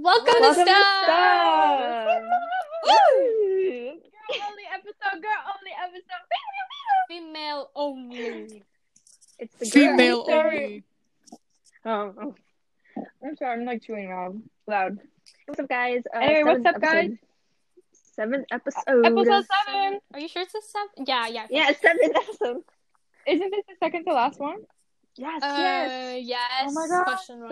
Welcome, to Welcome to Stuff. Stuff. Woo! Girl only episode. Girl only episode. Female only. It's the Female girl. only. Oh, oh. I'm sorry. I'm like chewing loud. Loud. What's up, guys? Uh, Hey, what's seventh up, guys? episode. Seventh episode. Episode seven. Are you sure it's a seven? Yeah, yeah. Yeah, seventh episode. Isn't this the second to last one? Yes, Uh, yes. yes. Oh my god. Question mark.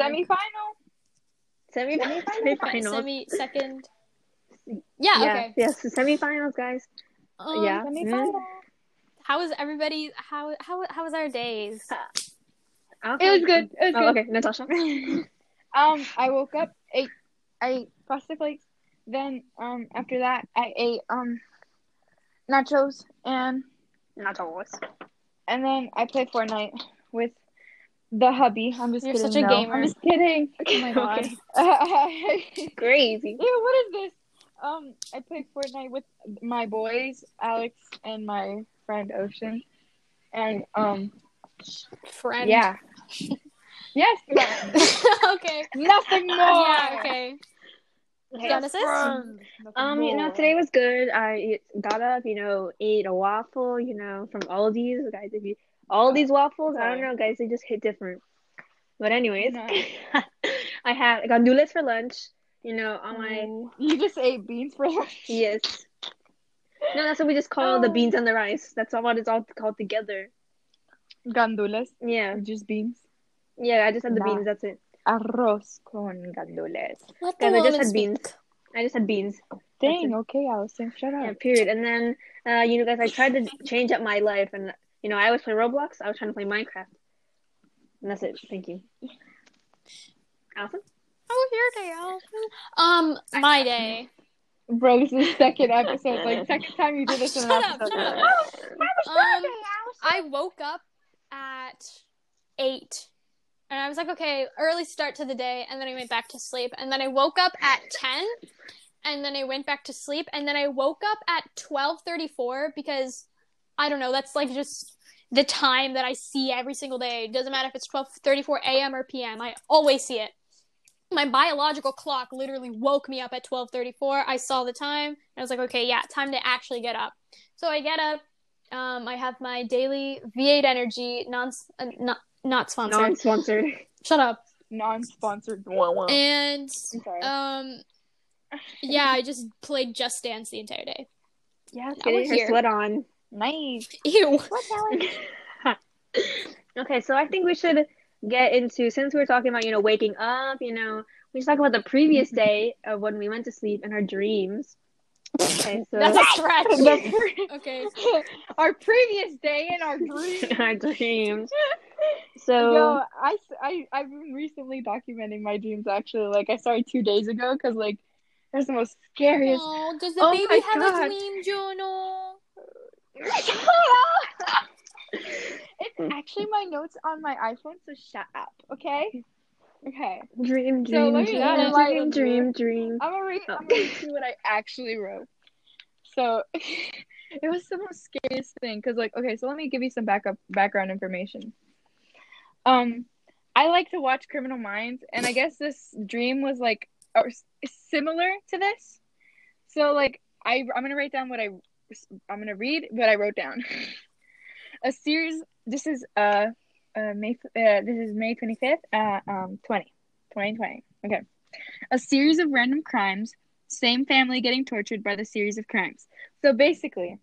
Semi-final. Semi semifinals. Semi second. Yeah. yeah, Okay. Yes, the semifinals, guys. Um, Yeah. Semifinals. How was everybody? How how how was our days? Okay. It was good. It was Oh, good. okay, Natasha. Um, I woke up, ate, I ate pasta flakes. Then, um, after that, I ate um nachos and nachos. and then I played Fortnite with the hubby. I'm just You're kidding. such a no. gamer. I'm just kidding. Oh my god. Okay. Crazy. Ew, what is this? Um, I played Fortnite with my boys, Alex and my friend Ocean, and um, Friend. yeah, yes, okay. nothing more. Yeah. Okay. Genesis? Friend. Um, you know, today was good. I got up, you know, ate a waffle, you know, from Aldi's. Guys, if you all these waffles, I don't know, guys, they just hit different. But anyways, Nice. I had gandules for lunch, you know, on my Mm, You just ate beans for lunch. yes. No, that's what we just call the Oh. beans and the rice. That's all what it's all called together. Gandules, Yeah, just beans. yeah. I just had the Nah. beans. That's it. Arroz con gandules. Let the I just woman had speak. beans. I just had beans. Dang. Okay, Allison, shut Yeah, up. period. And then, uh, you know, guys, I tried to change up my life, and you know, I always play Roblox. I was trying to play Minecraft, and that's it. Thank you. Allison. Oh, here they are. Um, my day. Bro, this is the second episode. Like second time you do this in an Shut up, shut up. Um, I woke up at eight, and I was like, okay, early start to the day, and then I went back to sleep, and then I woke up at ten, and then I went back to sleep, and then I woke up at twelve thirty four because I don't know, that's like just the time that I see every single day. It doesn't matter if it's twelve thirty four a.m. or p.m. I always see it. My biological clock literally woke me up at twelve thirty four. I saw the time, and I was like, okay, yeah, time to actually get up. So I get up. Um, I have my daily V8 Energy, non uh, not not sponsored. Non-sponsored. Shut up. Non-sponsored. And um, yeah, I just played Just Dance the entire day. Yeah, getting her sweat on. Nice. Ew. What's Alex? okay, so I think we should get into since we are talking about you know waking up. You know, we should talk about the previous mm-hmm. day of when we went to sleep and our dreams. Okay, so That's a stretch. The- okay. our previous day in our dream. our dreams. So Yo, I, I, I've been recently documenting my dreams actually. Like, I started two days ago because, like, there's the most scariest. Oh, does the Oh baby have God. a dream journal? it's actually my notes on my iPhone, so shut up, okay? Okay. dream, So dream, me dream, dream, dream, dream. I'm gonna read, Oh. I'm gonna read you what I actually wrote. So, it was the most scariest thing because, like, okay, so let me give you some backup background information. Um, I like to watch Criminal Minds, and I guess this dream was like or similar to this. So, like, I I'm gonna write down what I I'm gonna read what I wrote down. A series. This is uh, uh May uh, this is May twenty fifth. Uh, um, 20, 2020. Okay. A series of random crimes. Same family getting tortured by the series of crimes. So basically,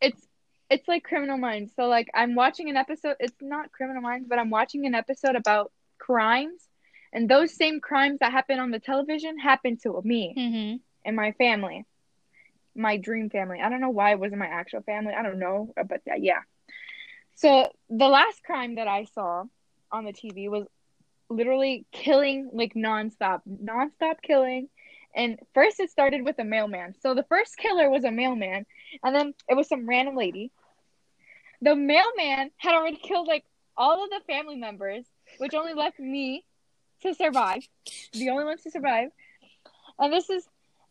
it's it's like Criminal Minds. So like I'm watching an episode. It's not Criminal Minds, but I'm watching an episode about crimes, and those same crimes that happen on the television happen to me Mm-hmm. and my family, my dream family. I don't know why it wasn't my actual family. I don't know, but uh, yeah. So the last crime that I saw on the TV was literally killing like nonstop, nonstop killing. And first it started with a mailman. So the first killer was a mailman, and then it was some random lady. The mailman had already killed like all of the family members, which only left me to survive. The only ones to survive. And this is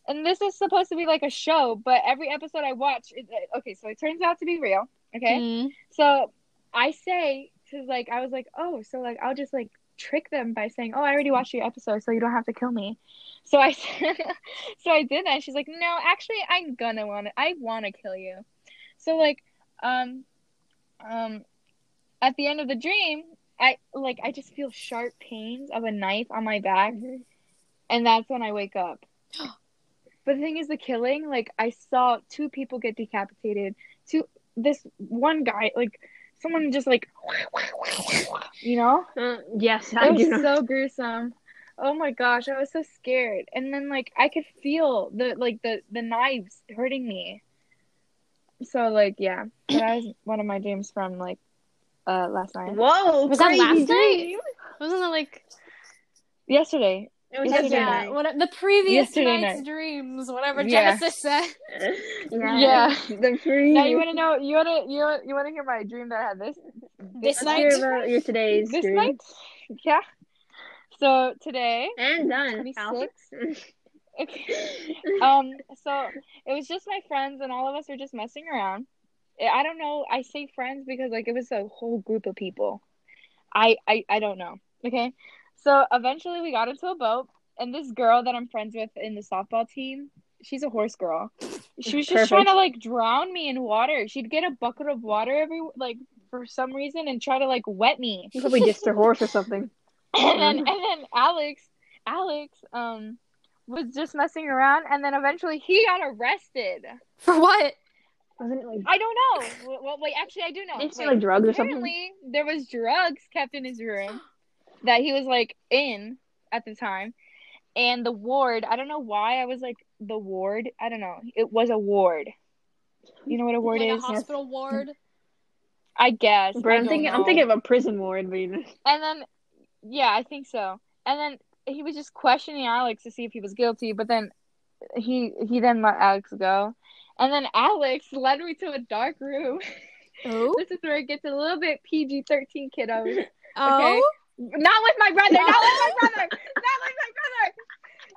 and this is supposed to be like a show, but every episode I watch, it, okay, so it turns out to be real. Okay, Mm-hmm. so I say to like, I was like, oh, so like I'll just like trick them by saying, "Oh, I already watched your episode, so you don't have to kill me." So I so I did that. She's like, "No, actually, I'm gonna want to. I want to kill you." So like, um, um, at the end of the dream, I like I just feel sharp pains of a knife on my back, and that's when I wake up. but the thing is, the killing, like I saw two people get decapitated. Two, this one guy, like someone just like, you know, Uh, yes, I it was know. so gruesome. Oh my gosh, I was so scared. And then like I could feel the like the the knives hurting me. So like yeah, that was one of my dreams from like uh last night. Whoa, Was that crazy last night? Wasn't that like Yesterday. It was Yesterday yesterday yeah, night. what, the previous Yesterday night's night. dreams, whatever Yeah. Genesis said. Yeah. Yeah. The free. Now you want to know? You want to you want you want to hear my dream that I had this This Let's night. hear about your today's this dream. night? Yeah. So today, And done. 26. Okay. um, so it was just my friends, and all of us were just messing around. I I don't know. I say friends because like it was a whole group of people. I I I don't know. Okay. So eventually we got into a boat, and this girl that I'm friends with in the softball team, she's a horse girl. She was just Perfect. trying to like drown me in water. She'd get a bucket of water every like for some reason and try to like wet me. You probably dissed her horse or something. and then and then Alex, Alex, um, was just messing around, and then eventually he got arrested. For what? Wasn't it like I don't know. Well, well, wait, actually, I do know. did you say like drugs or something? apparently, there was drugs kept in his room that he was like in at the time, and the ward. I don't know why I was like the ward. I don't know. It was a ward. You know what a ward like is? a hospital ward. I guess. Bro, I I'm don't thinking. I'm thinking of a prison ward, but. And then, yeah, I think so. And then he was just questioning Alex to see if he was guilty, but then he he then let Alex go. And then Alex led me to a dark room. Oh. this is where it gets a little bit PG thirteen, kiddos. Oh. Not with my brother. Not with my brother. Not with my brother.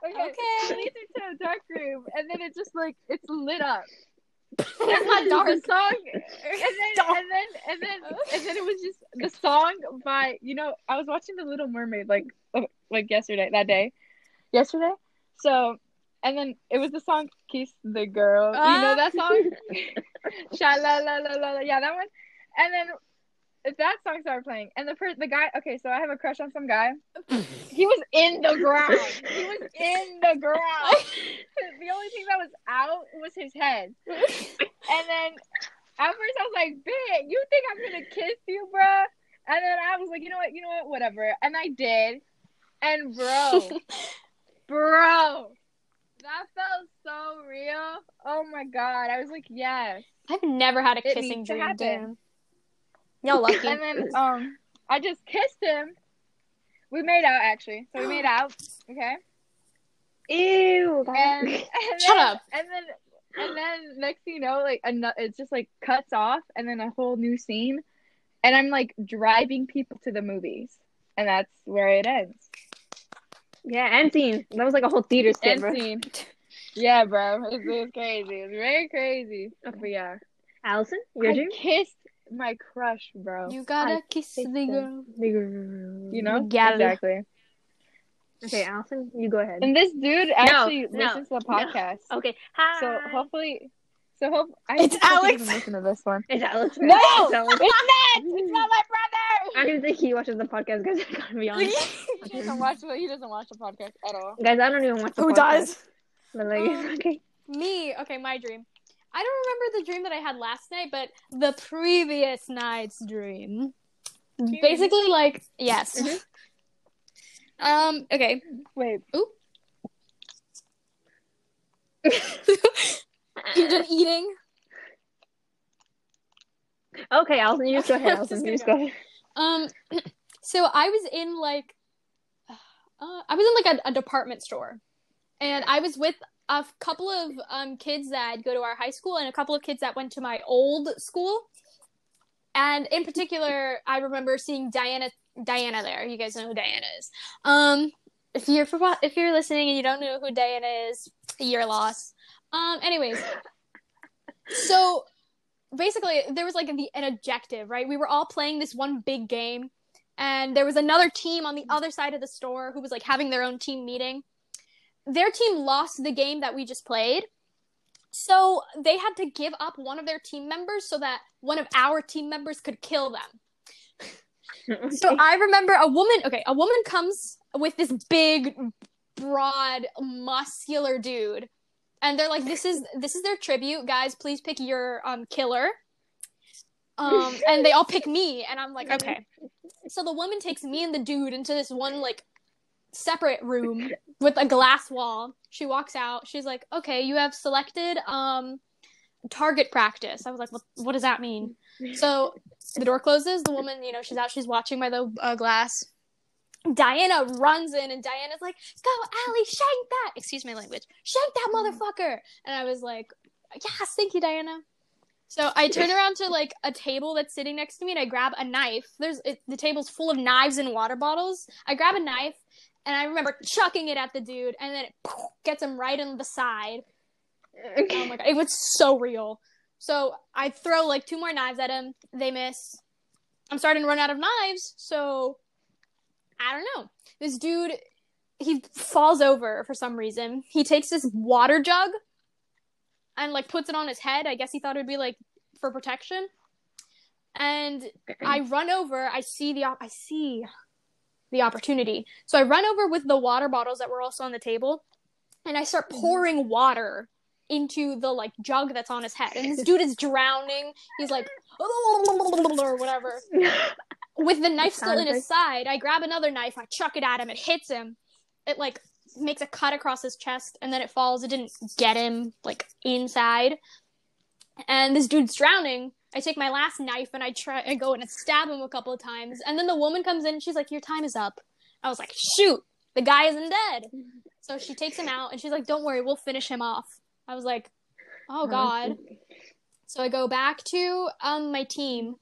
Okay. Okay. He leads a dark room, and then it just like it's lit up. It's not dark. The song, and then, and then and then and then it was just the song by you know I was watching The Little Mermaid like uh, like yesterday that day, yesterday. So and then it was the song "Kiss the Girl." you know that song? Sha la la la la. Yeah, that one. And then if that song started playing, and the per- the guy. Okay, so I have a crush on some guy. He was in the ground. He was in the ground. the only thing that was out was his head. And then at first I was like, "Bitch, you think I'm gonna kiss you, bruh?" And then I was like, "You know what? You know what? Whatever." And I did. And bro, bro, that felt so real. Oh my god! I was like, "Yes." I've never had a It kissing dream. Y'all lucky. And then um, I just kissed him. We made out actually. So we made out. Okay. Ew. And, and Shut then, up. And then and then next thing you know, like ano- it's just like cuts off, and then a whole new scene, and I'm like driving people to the movies, and that's where it ends. yeah, end scene. That was like a whole theater skit, End bro. scene. Yeah, bro, it was crazy. It was very crazy. But yeah, Allison, your I dream? kissed my crush, bro. you gotta I kiss think the so. girl. You know Gal. exactly. Okay, Allison, you go ahead. And this dude actually no, listens to the no. podcast. Okay, hi. So hopefully, so hope I It's hope Alex. Listen to this one. It's Alex. No, It's Alex. it's not. It's not my brother. I don't think he watches the podcast, guys. I gotta be honest. he doesn't watch. He doesn't watch the podcast at all. guys, I don't even watch the Who podcast. does? But like, Um, okay. Me. Okay, my dream. I don't remember the dream that I had last night, but the previous night's dream. Basically, like yes. Mhm. Um. Okay. Wait, You're done eating. Okay, Allison, you just go ahead. Allison, you just go ahead. Um, so I was in like, uh, I was in like a, a department store, and I was with a couple of um kids that go to our high school and a couple of kids that went to my old school. And in particular, I remember seeing Diana Diana there. You guys know who Diana is. Um, if you're for, if you're listening and you don't know who Diana is, you're lost. Um, anyways, so basically there was like the, an objective, right? We were all playing this one big game, and there was another team on the other side of the store who was like having their own team meeting. Their team lost the game that we just played. So they had to give up one of their team members so that one of our team members could kill them. So I remember a woman, okay, a woman comes with this big, broad, muscular dude. And they're like, this is this is their tribute, guys. Please pick your um killer. Um, and they all pick me, and I'm like, okay. So the woman takes me and the dude into this one like separate room with a glass wall. She walks out. She's like, okay, you have selected um target practice. I was like, what what does that mean? So the door closes. The woman, you know, she's out. She's watching by the uh, glass. Diana runs in, and Diana's like, "Go, Allie, shank that!" Excuse my language. Shank that motherfucker! And I was like, "Yes, thank you, Diana." So I turn around to like a table that's sitting next to me, and I grab a knife. There's it, the table's full of knives and water bottles. I grab a knife, and I remember chucking it at the dude, and then it poof, gets him right in the side. Oh my god, it was so real. So I throw like two more knives at him. They miss. I'm starting to run out of knives, so I don't know. This dude, he falls over for some reason. He takes this water jug and like puts it on his head. I guess he thought it would be like for protection. And I run over. I see the op- I see the opportunity. So I run over with the water bottles that were also on the table, and I start mm-hmm. pouring water into the like jug that's on his head. And this dude is drowning. He's like oh, or whatever. With the knife still in his side, I grab another knife, I chuck it at him, it hits him. It like makes a cut across his chest and then it falls. It didn't get him like inside. And this dude's drowning. I take my last knife and I try I go and stab him a couple of times. And then the woman comes in and she's like, Your time is up. I was like, shoot, the guy isn't dead. So she takes him out and she's like, Don't worry, we'll finish him off. I was like, Oh god. So I go back to um my team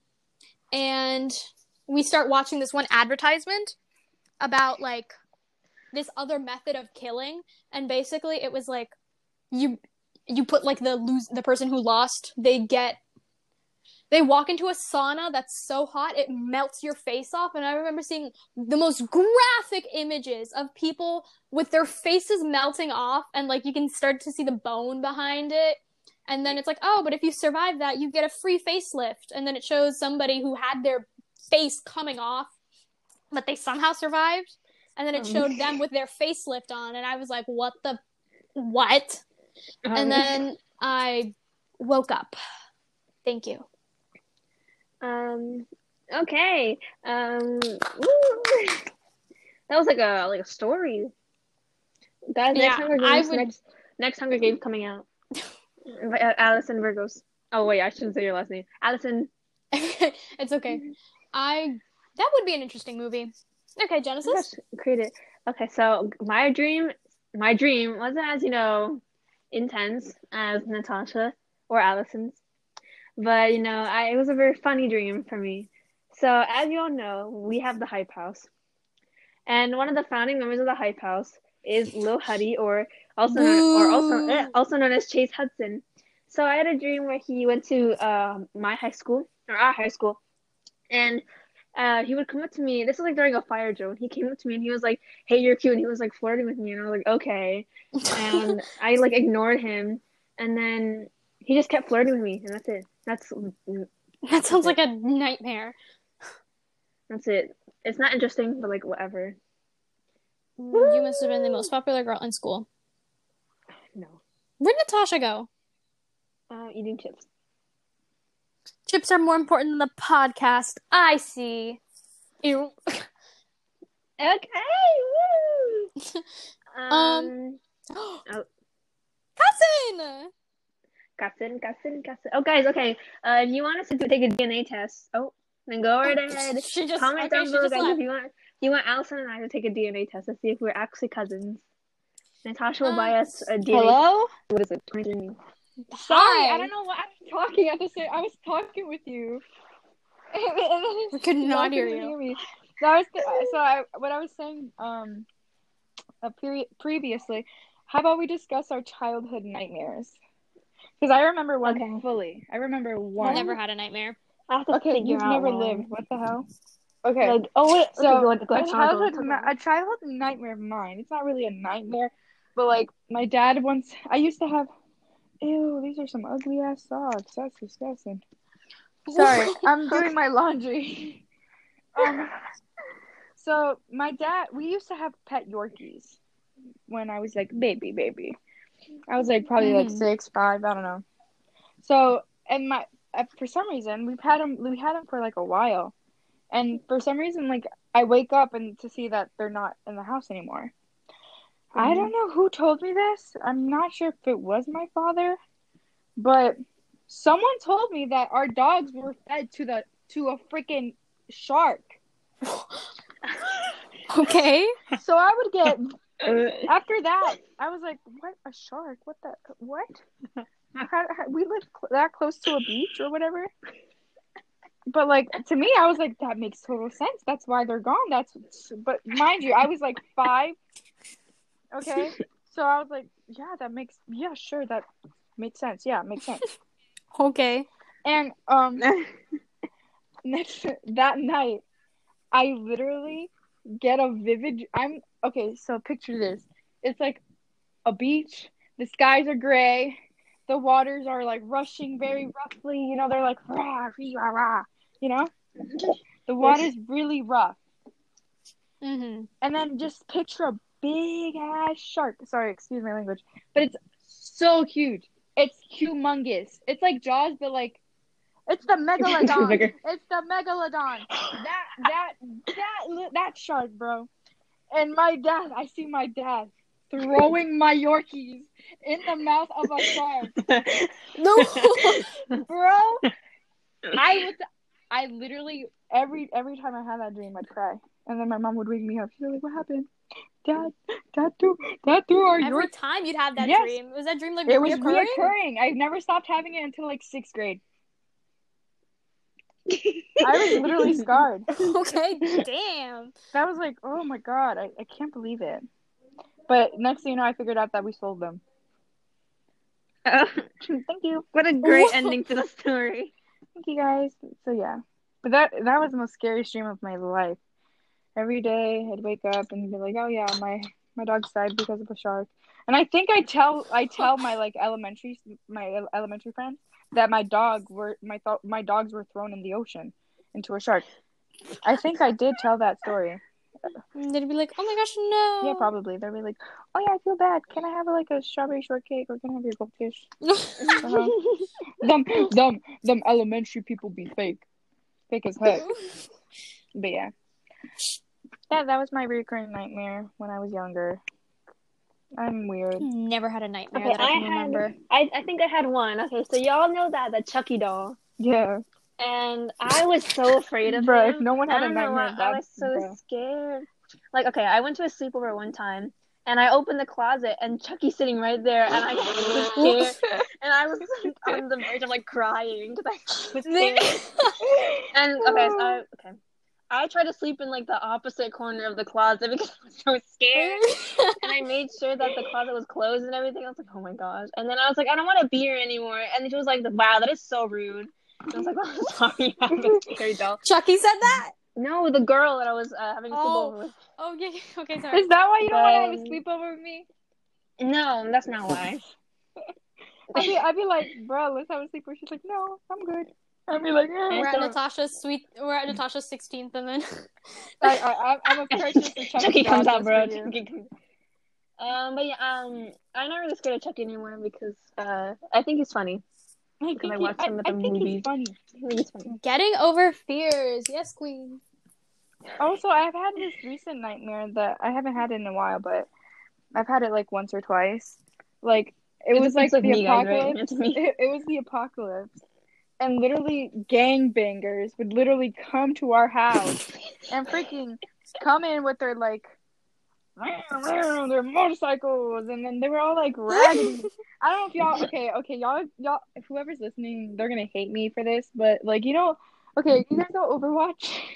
and we start watching this one advertisement about like this other method of killing and basically it was like you you put like the lose the person who lost they get they walk into a sauna that's so hot it melts your face off. And i remember seeing the most graphic images of people with their faces melting off and like you can start to see the bone behind it. And then it's like oh but if you survive that you get a free facelift. And then it shows somebody who had their face coming off but they somehow survived. And then it Um. showed them with their facelift on and i was like what the what? And then i woke up. Thank you Um. Okay. Um. That was like a like a story. Guys, next Yeah, Hunger I Games. would- Next next Hunger Games coming out. Uh, Allison Virgos. Oh wait, I shouldn't say your last name. Allison. it's okay i that would be an interesting movie okay genesis Yes, created. Okay, so my dream, my dream wasn't as you know intense as Natasha or Allison's, but you know, I it was a very funny dream for me. So as you all know, we have the Hype House, and one of the founding members of the Hype House is Lil Huddy, or also known, or also eh, also known as Chase Hudson. So I had a dream where he went to uh, my high school or our high school, and uh, he would come up to me. This was like during a fire drill. He came up to me and he was like, "Hey, you're cute." And he was like flirting with me, and I was like, "Okay." And I like ignored him, and then he just kept flirting with me, and that's it. That's that sounds like a nightmare that's it. It's not interesting, but like whatever. you must have been the most popular girl in school No. where'd natasha go Uh, eating chips. chips are more important than the podcast i see Ew. Okay. Woo. Um. cousin Cousin, cousin, cousin. Oh, guys. Okay. Uh, if you want us to take a DNA test, oh, then go right ahead. she just Comment okay, down she below, just guys, left. if you want. If you want Allison and I to take a DNA test to see if we're actually cousins. Natasha will buy Um, us a DNA. Hello? What is it? Sorry, Hi. I don't know what I'm talking. I was, I was talking with you. We could not Y'all hear you. me. So I was so I what I was saying um uh, pre- previously. How about we discuss our childhood nightmares? Because I remember one Okay. fully. I remember one. i never had a nightmare I have to Okay, figure you've out never one. lived. What the hell? Okay. Like, oh wait, so okay, go ahead, go ahead, a I'll go, childhood ma- a childhood nightmare of mine. It's not really a nightmare, but like my dad once I used to have ew, these are some ugly ass socks. That's disgusting. Sorry, I'm doing my laundry. um so my dad we used to have pet Yorkies when I was like baby baby. I was like probably like Mhm. six, five, I don't know. So and my uh, for some reason we've had them we had them for like a while, and for some reason like I wake up and to see that they're not in the house anymore. I don't know who told me this. I'm not sure if it was my father, but someone told me that our dogs were fed to the to a freaking shark. Okay. So I would get. after that. I was like, "What a shark? What the what? How, how, we live cl- that close to a beach or whatever." But like to me, I was like, "That makes total sense. That's why they're gone." That's but mind you, I was like five. Okay, so I was like, "Yeah, that makes yeah, sure, that makes sense. Yeah, makes sense." Okay. And um, next that night, I literally get a vivid. I'm okay. So picture this: it's like a beach. The skies are gray. The waters are like rushing very roughly. You know, they're like rah, rah, rah. You know, the water's really rough. Mm-hmm. And then just picture a big ass shark. Sorry, excuse my language, but it's so huge. It's humongous. It's like Jaws, but like it's the megalodon. It's the megalodon. That that that that shark, bro. And my dad, I see my dad throwing my Yorkies in the mouth of a shark, No. bro. I was, I literally every every time I had that dream, I'd cry, and then my mom would wake me up. She'd be like, "What happened, Dad? Dad threw Dad threw our Every York." time you'd have that Yes. dream. Was that dream like It was reoccurring? reoccurring. I never stopped having it until like sixth grade. I was literally scarred. okay. Damn. That was like, oh my god, I, I can't believe it. But next thing you know, I figured out that we sold them. Oh, Thank you. what a great Whoa. ending to the story. Thank you guys. So yeah. But that that was the most scariest dream of my life. Every day I'd wake up and be like, Oh yeah, my my dog's died because of a shark. And I think I tell I tell my like elementary my elementary friends that my dog were my th- my dogs were thrown in the ocean into a shark. I think I did tell that story. They'd be like, "Oh my gosh, no!" Yeah, probably. They'd be like, "Oh yeah, I feel bad. Can I have like a strawberry shortcake or can I have your goldfish?" Uh-huh. them, them, them elementary people be fake, fake as heck. But yeah, that that was my recurring nightmare when I was younger. I'm weird. Never had a nightmare Okay, that I I can had- remember. I, I think I had one. Okay, so y'all know that the Chucky doll, Yeah, and I was so afraid of bro. him. If no one had a don't know nightmare, why, of I was so bro. scared. Like, okay, I went to a sleepover one time, and I opened the closet, and Chucky's sitting right there, and I was so scared, and I was like, on the verge of like crying because I was scared. And okay, so I, okay, I tried to sleep in like the opposite corner of the closet because I was so scared. And I made sure that the closet was closed and everything. I was like, oh my gosh. And then I was like, I don't want to be here anymore. And she was like, wow, that is so rude. And I was like, oh, sorry, a scary doll. Chucky said that. No, the girl that I was uh, having a Oh. sleepover with. Oh yeah. Okay, sorry. Is that why you don't want to have a Um, sleepover with me? No, that's not why. I'd be, I'd be like, bro, let's have a sleepover. She's like, no, I'm good. I'd be like, eh. We're at Natasha's sweet. We're at Natasha's sixteenth, and then I, I, I'm a purchase a Chucky, Chucky comes out, bro. Chucky comes. Um, but yeah, um, I'm not really scared of Chucky anymore because uh, I think he's funny. I Because I think, he, watched I, him at I the think movies. he's funny. I think he's funny. getting over fears. Yes, queen. Also, I've had this recent nightmare that I haven't had in a while, but I've had it like once or twice. Like it It's- was like it's like the me, guys, right? apocalypse. It, it was the apocalypse, and literally gangbangers would literally come to our house and freaking come in with their like their motorcycles, and then they were all like raggedy. I don't know if y'all okay, okay, y'all y'all whoever's listening, they're gonna hate me for this, but like you know, okay, you guys know Overwatch.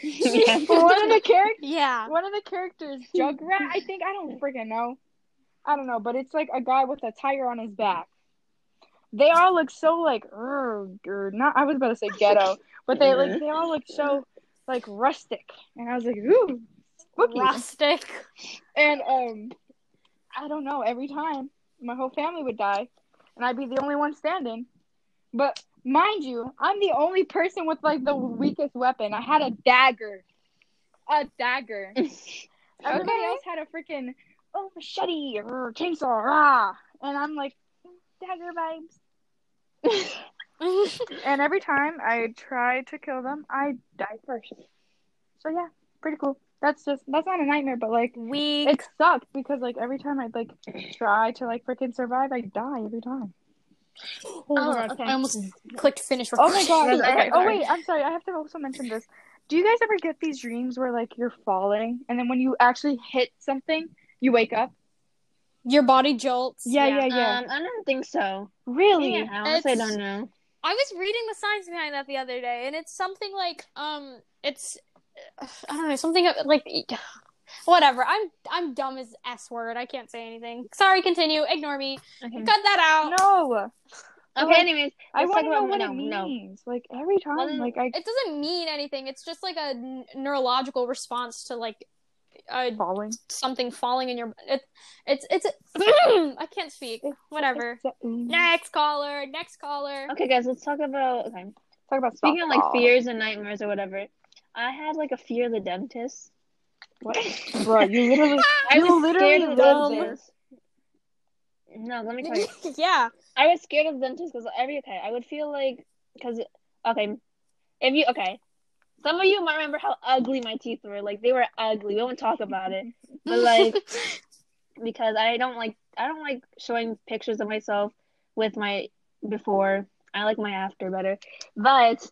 One of the characters Yeah. one of the characters, Jugrat, I think I don't freaking know. I don't know, but it's like a guy with a tire on his back. They all look so like, not. I was about to say ghetto, but they like they all look so like rustic, and I was like, ooh, spooky. Rustic. And um, I don't know. Every time my whole family would die, and I'd be the only one standing. But mind you, I'm the only person with like the weakest weapon. I had a dagger, a dagger. Everybody Okay. else had a freaking oh machete or chainsaw, rah, and I'm like dagger vibes. And every time I try to kill them, I die first. So yeah, pretty cool. That's just that's not a nightmare, but like we it sucks because like every time I like try to like freaking survive, I die every time. Oh my Oh, god. okay. I almost clicked finish. Oh my god! Okay, Okay, Oh wait, I'm sorry. I have to also mention this. Do you guys ever get these dreams where like you're falling and then when you actually hit something, you wake up? Your body jolts. Yeah, yeah, yeah. Um, I don't think so. really? Yeah, I honestly It's- don't know. I was reading the science behind that the other day, and it's something like um, it's I don't know, something like whatever. I'm I'm dumb as s word. I can't say anything. Sorry. Continue. Ignore me. Okay. Cut that out. No. Okay. like, anyways, I want to know what no, it no. means. Like every time, Well, like I It doesn't mean anything. It's just like a n- neurological response to like uh, falling. something falling in your. It, it's it's. I can't speak. Whatever. Next. Next caller. Next caller. Okay, guys, let's talk about. Okay, Talk about speaking of like fears and nightmares or whatever. I had like a fear of the dentist. What? Bro, you literally. I You was literally scared of the dentist. No, let me tell you. yeah. I was scared of the dentist because every okay, I would feel like because okay, if you okay, some of you might remember how ugly my teeth were. Like they were ugly. We won't talk about it, but like because I don't like I don't like showing pictures of myself with my before. I like my after better, but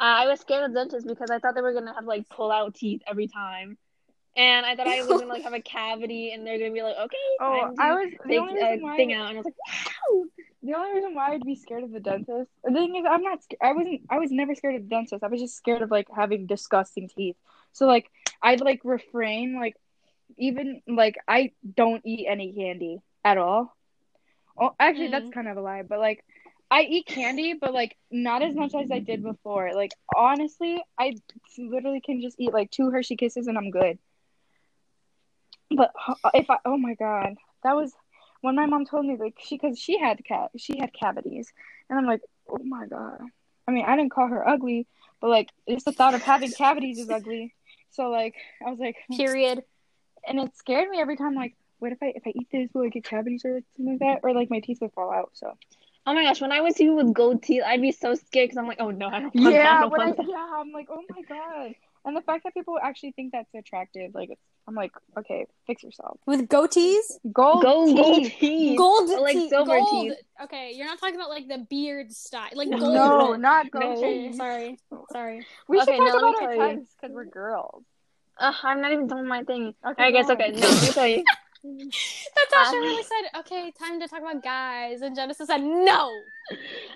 uh, I was scared of dentists because I thought they were gonna have like pull out teeth every time. And I thought I was gonna like have a cavity, and they're gonna be like, "Okay, Oh, I was the only reason a why. thing out," and I was like, "Wow!" The only reason why I'd be scared of the dentist. The thing is, I'm not. I wasn't. I was never scared of the dentist. I was just scared of like having disgusting teeth. So like, I'd like refrain. Like, even like I don't eat any candy at all. Oh, actually, that's mm. kind of a lie. But like, I eat candy, but like not as much as I did before. Like honestly, I literally can just eat like two Hershey Kisses and I'm good. But if I, oh my god, that was when my mom told me like she because she had cat she had cavities and i'm like oh my god i mean i didn't call her ugly but like just the thought of having cavities is ugly so like i was like Period. and it scared me every time like what if i if i eat this will i get cavities or something like that or like my teeth would fall out so Oh my gosh, when I was even with gold teeth, I'd be so scared because I'm like, oh no, I don't want that. I yeah don't when I, that. yeah i'm like oh my god and the fact that people actually think that's attractive like it's, i'm like okay fix yourself With goatees? gold, Gold, gold teeth. teeth. Gold Or, like teeth- silver gold. teeth. Okay, you're not talking about like the beard style, like gold. no not gold No. Okay, sorry, sorry. we Okay, should talk now about our tell types because we're girls Ugh, I'm not even done with my thing. Okay, I guess okay, on. no, let me tell you. Natasha Um, really said, "Okay, time to talk about guys," and Genesis said, "No,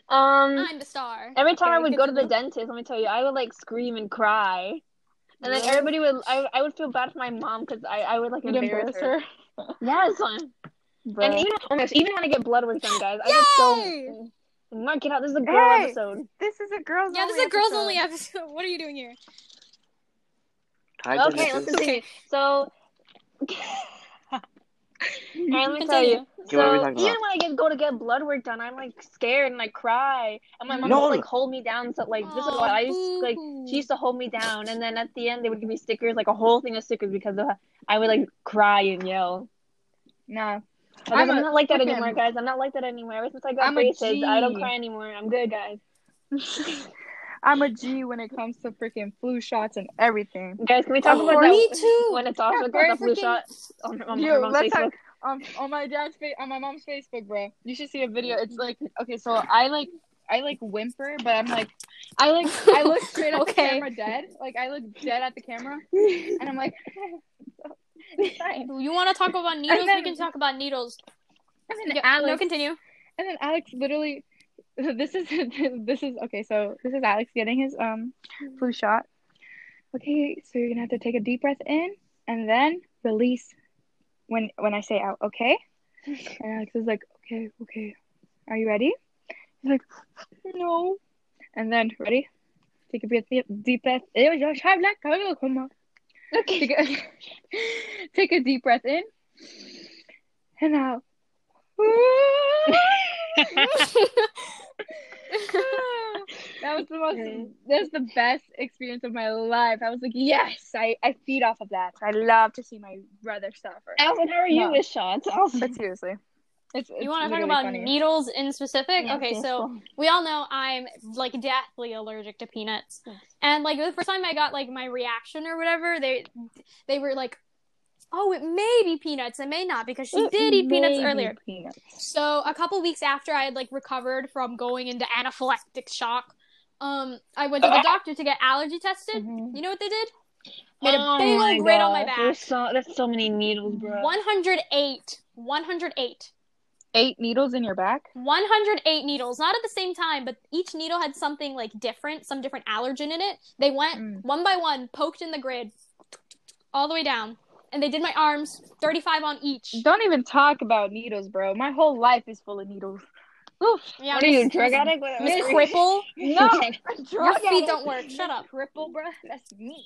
Um, I'm the star." every time I would go to the dentist, let me tell you, I would like scream and cry. And then everybody would, I, I would feel bad for my mom because I, I would like You'd embarrass, embarrass her. her. Yes, and Bruh. even oh my gosh, even when I get blood work done, guys, I get so. Yay! Mark, get out! This is a girl Hey! episode. this is a girls. Yeah, this is a girls episode. only episode. What are you doing here? Hi, Okay, let's Genesis. continue. So, Alright, let me tell you. Okay, what are we So even about? when I get go to get blood work done, I'm like scared and I cry, and my mom No. would like hold me down. So like this is why I used like she used to hold me down, and then at the end they would give me stickers, like a whole thing of stickers because of, I would like cry and yell. Nah, But I'm I'm, a not like that freaking- anymore, guys. I'm not like that anymore. Ever since I got I'm braces, I don't cry anymore. I'm good, guys. I'm a G when it comes to freaking flu shots and everything. Guys, can we talk Oh, about me that too. when it's off with Very the flu freaking- shot on, on, Yo, on mom's Facebook? talk- Um, on my dad's face, on my mom's Facebook, bro. You should see a video. It's like, okay, so I like, I like whimper, but I'm like, I like, I look straight at the Okay. camera, dead. Like I look dead at the camera, and I'm like, fine. You want to talk about needles? then- we can talk about needles. And then Yeah, Alex, no, continue. And then Alex literally, this is this is okay. So this is Alex getting his um flu shot. Okay, so you're gonna have to take a deep breath in and then release when when I say out. Okay. And Alex is like, okay, okay. Are you ready? He's like, no. And then ready, Take a breath, deep breath. Okay. Take a, take a deep breath in and out. That was the most that's the best experience of my life. I was like, yes, I, I feed off of that. I love to see my brother suffer. Allison, how are you No. with shots? Allison. But seriously. It's, it's You want to talk about funny. needles in specific? Yes, okay, so go we all know I'm like deathly allergic to peanuts. Yes. And like the first time I got like my reaction or whatever, they they were like, "Oh, it may be peanuts. It may not because she It did eat peanuts earlier." peanuts. So a couple weeks after I had like recovered from going into anaphylactic shock, um, I went to the doctor to get allergy tested. Mhm. You know what they did? Made a Oh big my old grid on my back. There's so that's so many needles, bro. 108. 108. Eight needles in your back? 108 needles, not at the same time, but each needle had something like different, some different allergen in it. They went Mm. one by one, poked in the grid, all the way down, and they did my arms, 35 on each. Don't even talk about needles, bro. My whole life is full of needles. Oof. Yeah, what are you, Miss- drug addict? What, Miss what? Cripple, No, your feet don't work. Shut up. Cripple, bro. That's me,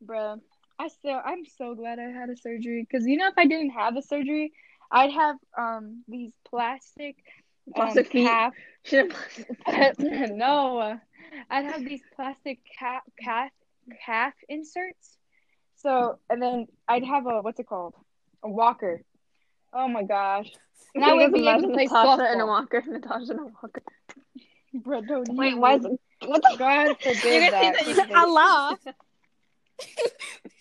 bro. I still, I'm so glad I had a surgery because you know if I didn't have a surgery, I'd have um these plastic um, Plastic feet. calf. Should've- no, I'd have these plastic calf calf calf inserts. So and then I'd have a what's it called? A walker. Oh my gosh. And I Can would be able to play Natasha in a softball. walker. Natasha in a walker. Bro, don't Wait, why is it? What the? God forbid You're gonna that. say that you- Allah.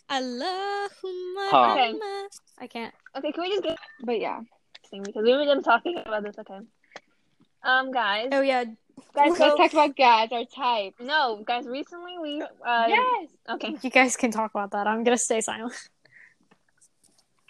Allahumma. Huh. Okay. Allah. I can't. Okay, can we just get But yeah. thing because we were just talking about this. Okay. Um, guys, Oh yeah. Guys, Let's talk about guys, our type. no, guys. Recently, we uh, yes. Okay. You guys can talk about that. I'm gonna stay silent.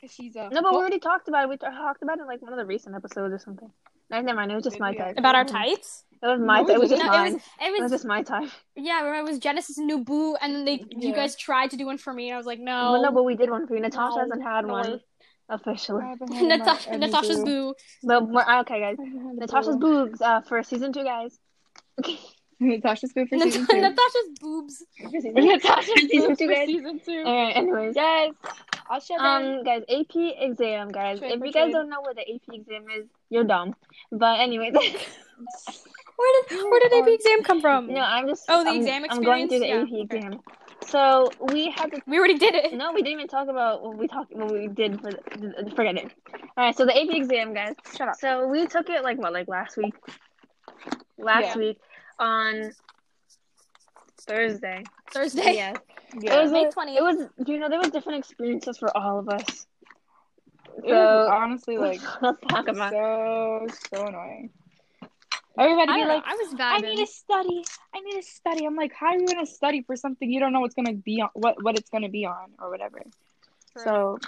Cause she's a No, but we already talked about it. We talked about it like one of the recent episodes or something. No, never mind. It was just my type. About our types? It was my. No, It was just No, mine. it was. It It was was. just my type. Yeah, remember it was Genesis and New Boo, and then they you guys tried to do one for me, and I was like, no. Well, no, but we did one for you. Natasha No, hasn't had no. one officially. Nata- Natasha's boo. But we're, okay, guys. Natasha's boobs uh, for season two, guys. Okay. Natasha's boo for Nat- season two. Natasha's boobs. For season Natasha's season two, guys. season two. All right. Anyways, Yes. I'll share them. um, guys, AP exam, guys. Trade if you guys trade. don't know what the AP exam is, you're dumb. But anyways, Where did where did AP exam come from? no, I'm just. Oh, the I'm- exam I'm going through the experience? AP Yeah, okay. exam. So we had to We already did it. No, we didn't even talk about what we talked what we did for the, forget it. All right, so the AP exam, guys. Shut up. So we took it like what, like last week? Last Yeah. week on Thursday. Thursday. Yeah. It was May a- 20th. It was you know there was different experiences for all of us. It was So honestly like let's talk about. so so annoying. Everybody I be like, know. I was vibing. I need to study. I need to study. I'm like, how are you gonna study for something you don't know what's gonna be on what what it's gonna be on or whatever. True. So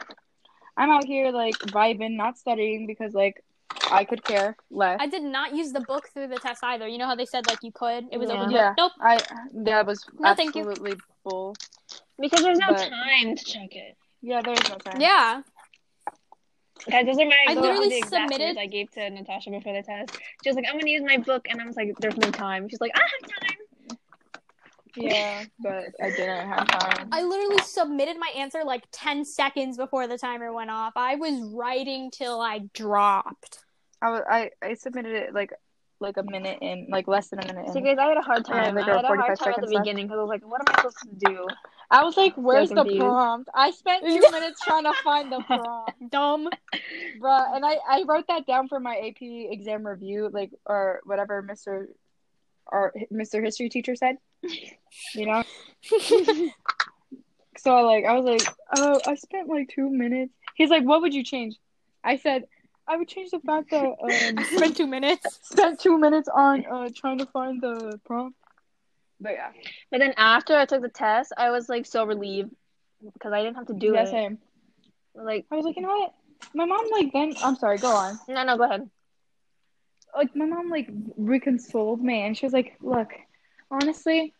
I'm out here like vibing, not studying because like I could care less. I did not use the book through the test either. You know how they said like you could? It was Yeah. open to Yeah. Nope. I that was No, thank you. absolutely bull. Because there's no But- time to check it. Yeah, there's no time. Yeah. Guys, those are my I literally the exact submitted- I gave to Natasha before the test. She was like, "I'm gonna use my book," and I was like, "There's no time." She's like, "I have time." Yeah, but I didn't have time. I literally submitted my answer like 10 seconds before the timer went off. I was writing till I dropped. I was I, I submitted it like like a minute in like less than a minute So in. guys, I had a hard Yeah, time. like I a had a hard time at the left. beginning because I was like, "What am I supposed to do?" I was like, "Where's the prompt?" I spent two minutes trying to find the prompt, Dumb. bruh. And I I wrote that down for my AP exam review, like or whatever Mister our Mister History teacher said. You know. so like I was like, "Oh, I spent like two minutes." He's like, "What would you change?" I said, "I would change the fact that um Spent two minutes. spent two minutes on uh trying to find the prompt." But yeah, But then after I took the test, I was like so relieved because I didn't have to do yeah, it. same. Like, I was like, you know what? My mom like then I'm sorry, go on. no, no, go ahead. Like my mom like reconsoled me and she was like, Look, honestly,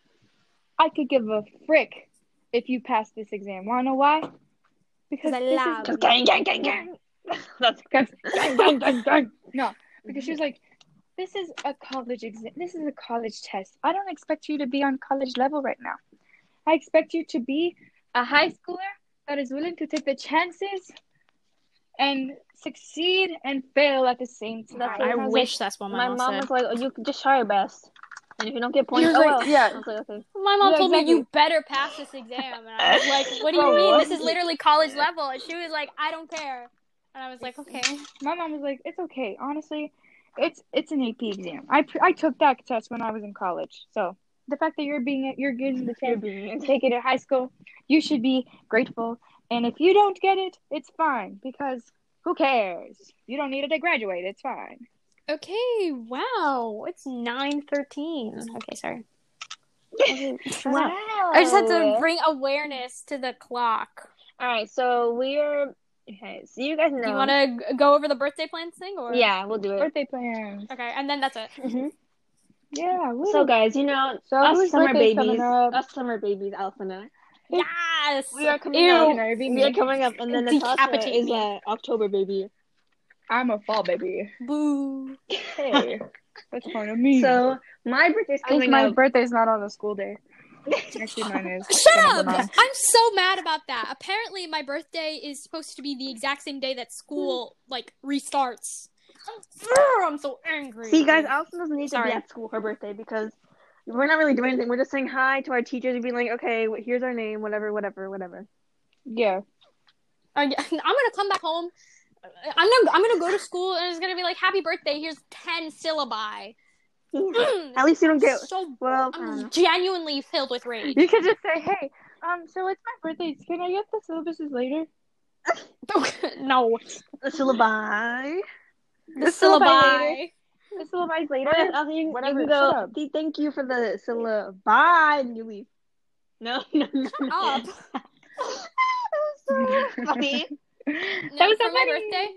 I could give a frick if you pass this exam. Wanna know why? Because I this love is Gang, gang, gang, gang. That's because gang, gang, gang, gang. No. Because she was mm-hmm. like this is a college exam. This is a college test. I don't expect you to be on college level right now. I expect you to be a high schooler that is willing to take the chances and succeed and fail at the same time. That's I I was wish that's what my, My mom, mom said. was like, oh, "You just try your best, and if you don't get points, oh like, well." yeah. Like, "Okay." My mom Yeah, told me you better pass this exam, and I was like, "What do you oh, mean? This is literally college level." And she was like, "I don't care," and I was like, "Okay." My mom was like, "It's okay. Honestly, it's it's an AP exam. I I took that test when I was in college. So the fact that you're being you're getting the chance to take it in high school, you should be grateful. And if you don't get it, it's fine because who cares? You don't need it to graduate. It's fine. Okay, wow, it's nine thirteen. Okay, sorry. Wow. I just had to bring awareness to the clock. All right, so we're okay. So you guys know. Do you want to go over the birthday plans thing, or Yeah, we'll do it. Birthday plans. Okay, and then that's it. hmm Yeah. woo. So guys, you know, So us whose summer babies, coming up? us summer babies, Alpha and I, Yes. we are coming Ew. up. Can We are coming up, and then Natasha Decapitate is me. a October baby. I'm a fall baby. Boo. Hey, that's part of me. So my birthday's at least coming my up. birthday's not on a school day. Actually, mine is. Shut but up! I'm so mad about that. Apparently, my birthday is supposed to be the exact same day that school like restarts. Brr, I'm so angry. See, guys, Allison doesn't need to Sorry. be at school her birthday because we're not really doing anything. We're just saying hi to our teachers and being like, okay, here's our name, whatever, whatever, whatever. Yeah, I'm gonna come back home. I'm gonna I'm gonna go to school and it's gonna be like happy birthday. Here's ten syllabi. At least you don't get. so Well, I don't I'm know. genuinely filled with rage. You could just say, "Hey, um, so it's my birthday. Can I get the syllabuses later?" no, the syllabi. the, The syllabi syllabi. The syllabi later. Or else you, you Whatever, can shut go. up. Thank you for the syllabi, and you leave. No, no, no. up. so funny. No, That was for so my birthday.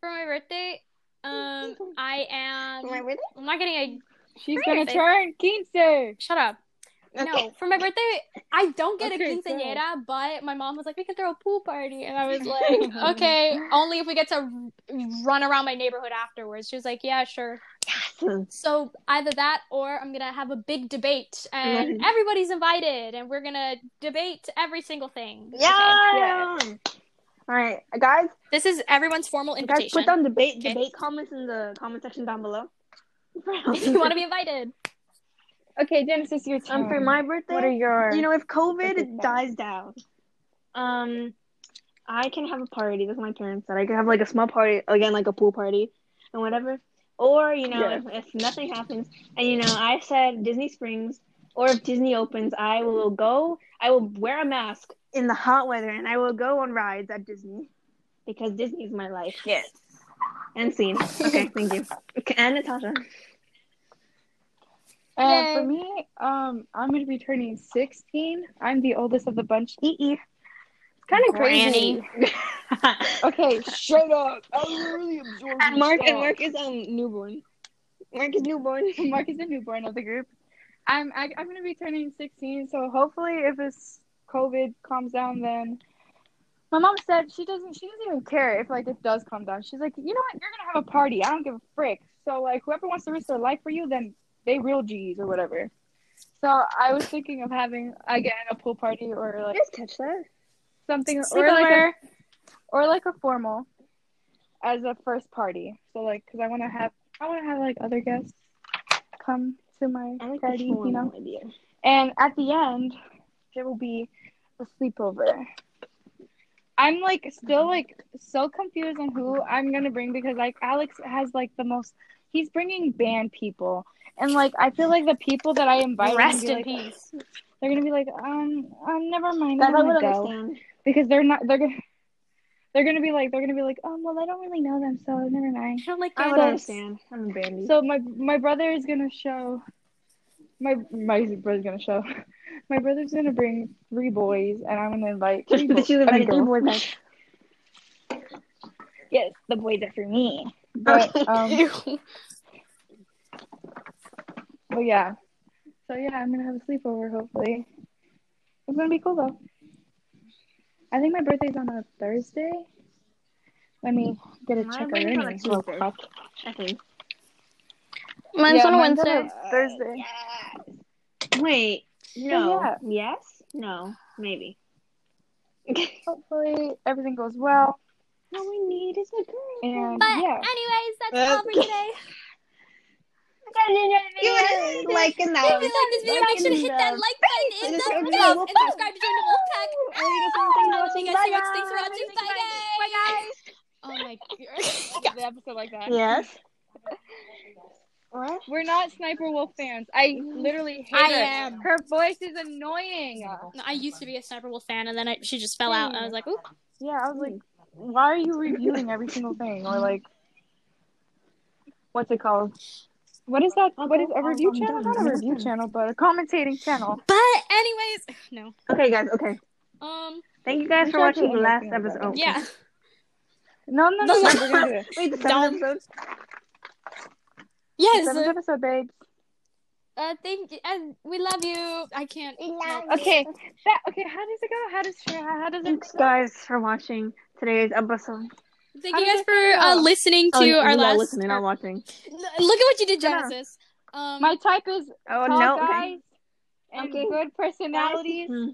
For my birthday, um, I am. Am I with it? I'm not getting a. She's gonna turn quince. Shut up. No, for my birthday, I don't get Okay, a go. quinceañera, but my mom was like, we can throw a pool party. And I was like, okay, only if we get to run around my neighborhood afterwards. She was like, yeah, sure. So either that or I'm going to have a big debate and everybody's invited and we're going to debate every single thing. Yeah. All right, guys. This is everyone's formal invitation. Guys, put down debate Okay. debate comments in the comment section down below. if you want to be invited. Okay, Genesis, your turn. Um, for my birthday, what are your? you know, if COVID dies down, um, I can have a party. That's my parents said. I can have like a small party again, like a pool party and whatever. Or you know, Yeah. if, if nothing happens, and you know, I said Disney Springs, or if Disney opens, I will go. I will wear a mask in the hot weather, and I will go on rides at Disney because Disney is my life. Yes. And scene. Okay, thank you. Okay, and Natasha. And for me, um, I'm gonna be turning 16. I'm the oldest of the bunch. Ee ee. It's kind of crazy. Okay, shut up. I really absorbed. and Mark and Mark is um newborn. Mark is newborn. Mark is the newborn of the group. I'm I, I'm gonna be turning 16, so hopefully, if this COVID calms down, then my mom said she doesn't she doesn't even care if like it does calm down. She's like, you know what, you're gonna have a party. I don't give a frick. So like, whoever wants to risk their life for you, then they real G's or whatever. So I was thinking of having again a pool party or like Just catch that. something or like a, or like a formal as a first party. So like, cause I want to have I want to have like other guests come to my I like party, the you know. idea. And at the end, there will be a sleepover. I'm like still like so confused on who I'm gonna bring because like Alex has like the most. He's bringing band people, and like I feel like the people that I invite Rest in like, peace. They're gonna be like, um, um, never mind. That I'm I gonna go understand. because they're not. They're gonna. They're gonna be like. They're gonna be like. Um. Well, I don't really know them, so never mind. I don't like I would bands. understand. I'm a bandy. So my my brother is gonna show. My my brother's gonna show. My brother's gonna bring three boys, and I'm gonna invite three boys. She's I mean, three girls. boys back. Yes, the boys are for me. But Okay. um, but yeah. So yeah, I'm gonna have a sleepover. Hopefully, it's gonna be cool though. I think my birthday's on a Thursday. Let me get a My check birthday's on a already. real Tuesday. quick. I think. Mine's Yeah, on a mine's on Wednesday. a Thursday. Wait, no. yeah. Yes? No. Maybe. Hopefully everything goes well. All we need is a girl. And But yeah. anyways, that's Uh, all for today. You like If and you like this video, make sure to hit that like button in the Subscribe to video the and subscribe to join the Wolfpack. Thank you so much Love you for guys so watching. much. Thanks for watching. Bye, guys. Oh my god. the episode like that. Yes. What? We're not Sniper Wolf fans. I literally hate I her. am. Her voice is annoying. No, I used to be a Sniper Wolf fan, and then I, she just fell out. And I was like, ooh. Yeah, I was like, why are you reviewing every single thing? Or like, what's it called? What is that? What is a review channel? Not a review channel, but a commentating channel. But anyways, no. Okay, guys. Okay. Um. Thank you guys for watching the last end up doing episode. that. Yeah. No, no, no, No, no. no. We're gonna do it. Wait, the Don't. seventh episode? Yes. Seventh episode, babes. Uh. Thank you. And we love you. I can't. no. Okay. That, okay. How does it go? How does how does it? Thanks, guys, for watching today's episode. Thank How you guys for uh, listening to Oh, you our all last. listening, not watching. Look at what you did, Yeah. Genesis. Um. My type is Oh tall no. guys and Okay. good personalities Hmm.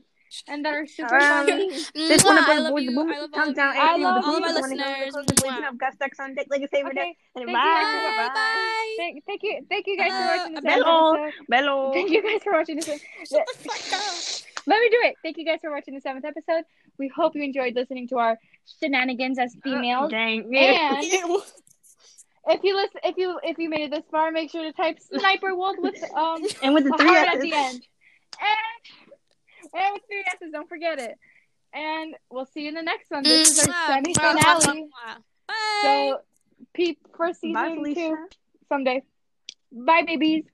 And that are super Um, funny. This one of love boys, you. boom, I love all comes down. I love all my the one who listeners. goes to the Mwah. Gus Ducks on deck like a favorite Okay. Bye. Thank, thank you, thank you guys for Uh, watching this Bello. episode. Bello. Thank you guys for watching this. Shut the fuck up. Let me do it. Thank you guys for watching the seventh episode. We hope you enjoyed listening to our shenanigans as females. Dang. And if you listen, if you if you made it this far, make sure to type Sniper Wolf with um And with the a three at the end. And, and with three S's, don't forget it. And we'll see you in the next one. This is our mm-hmm. Mwah, semi finale. mwah, mwah. Bye. So, peep for Bye, season Felicia. two someday. Bye, babies.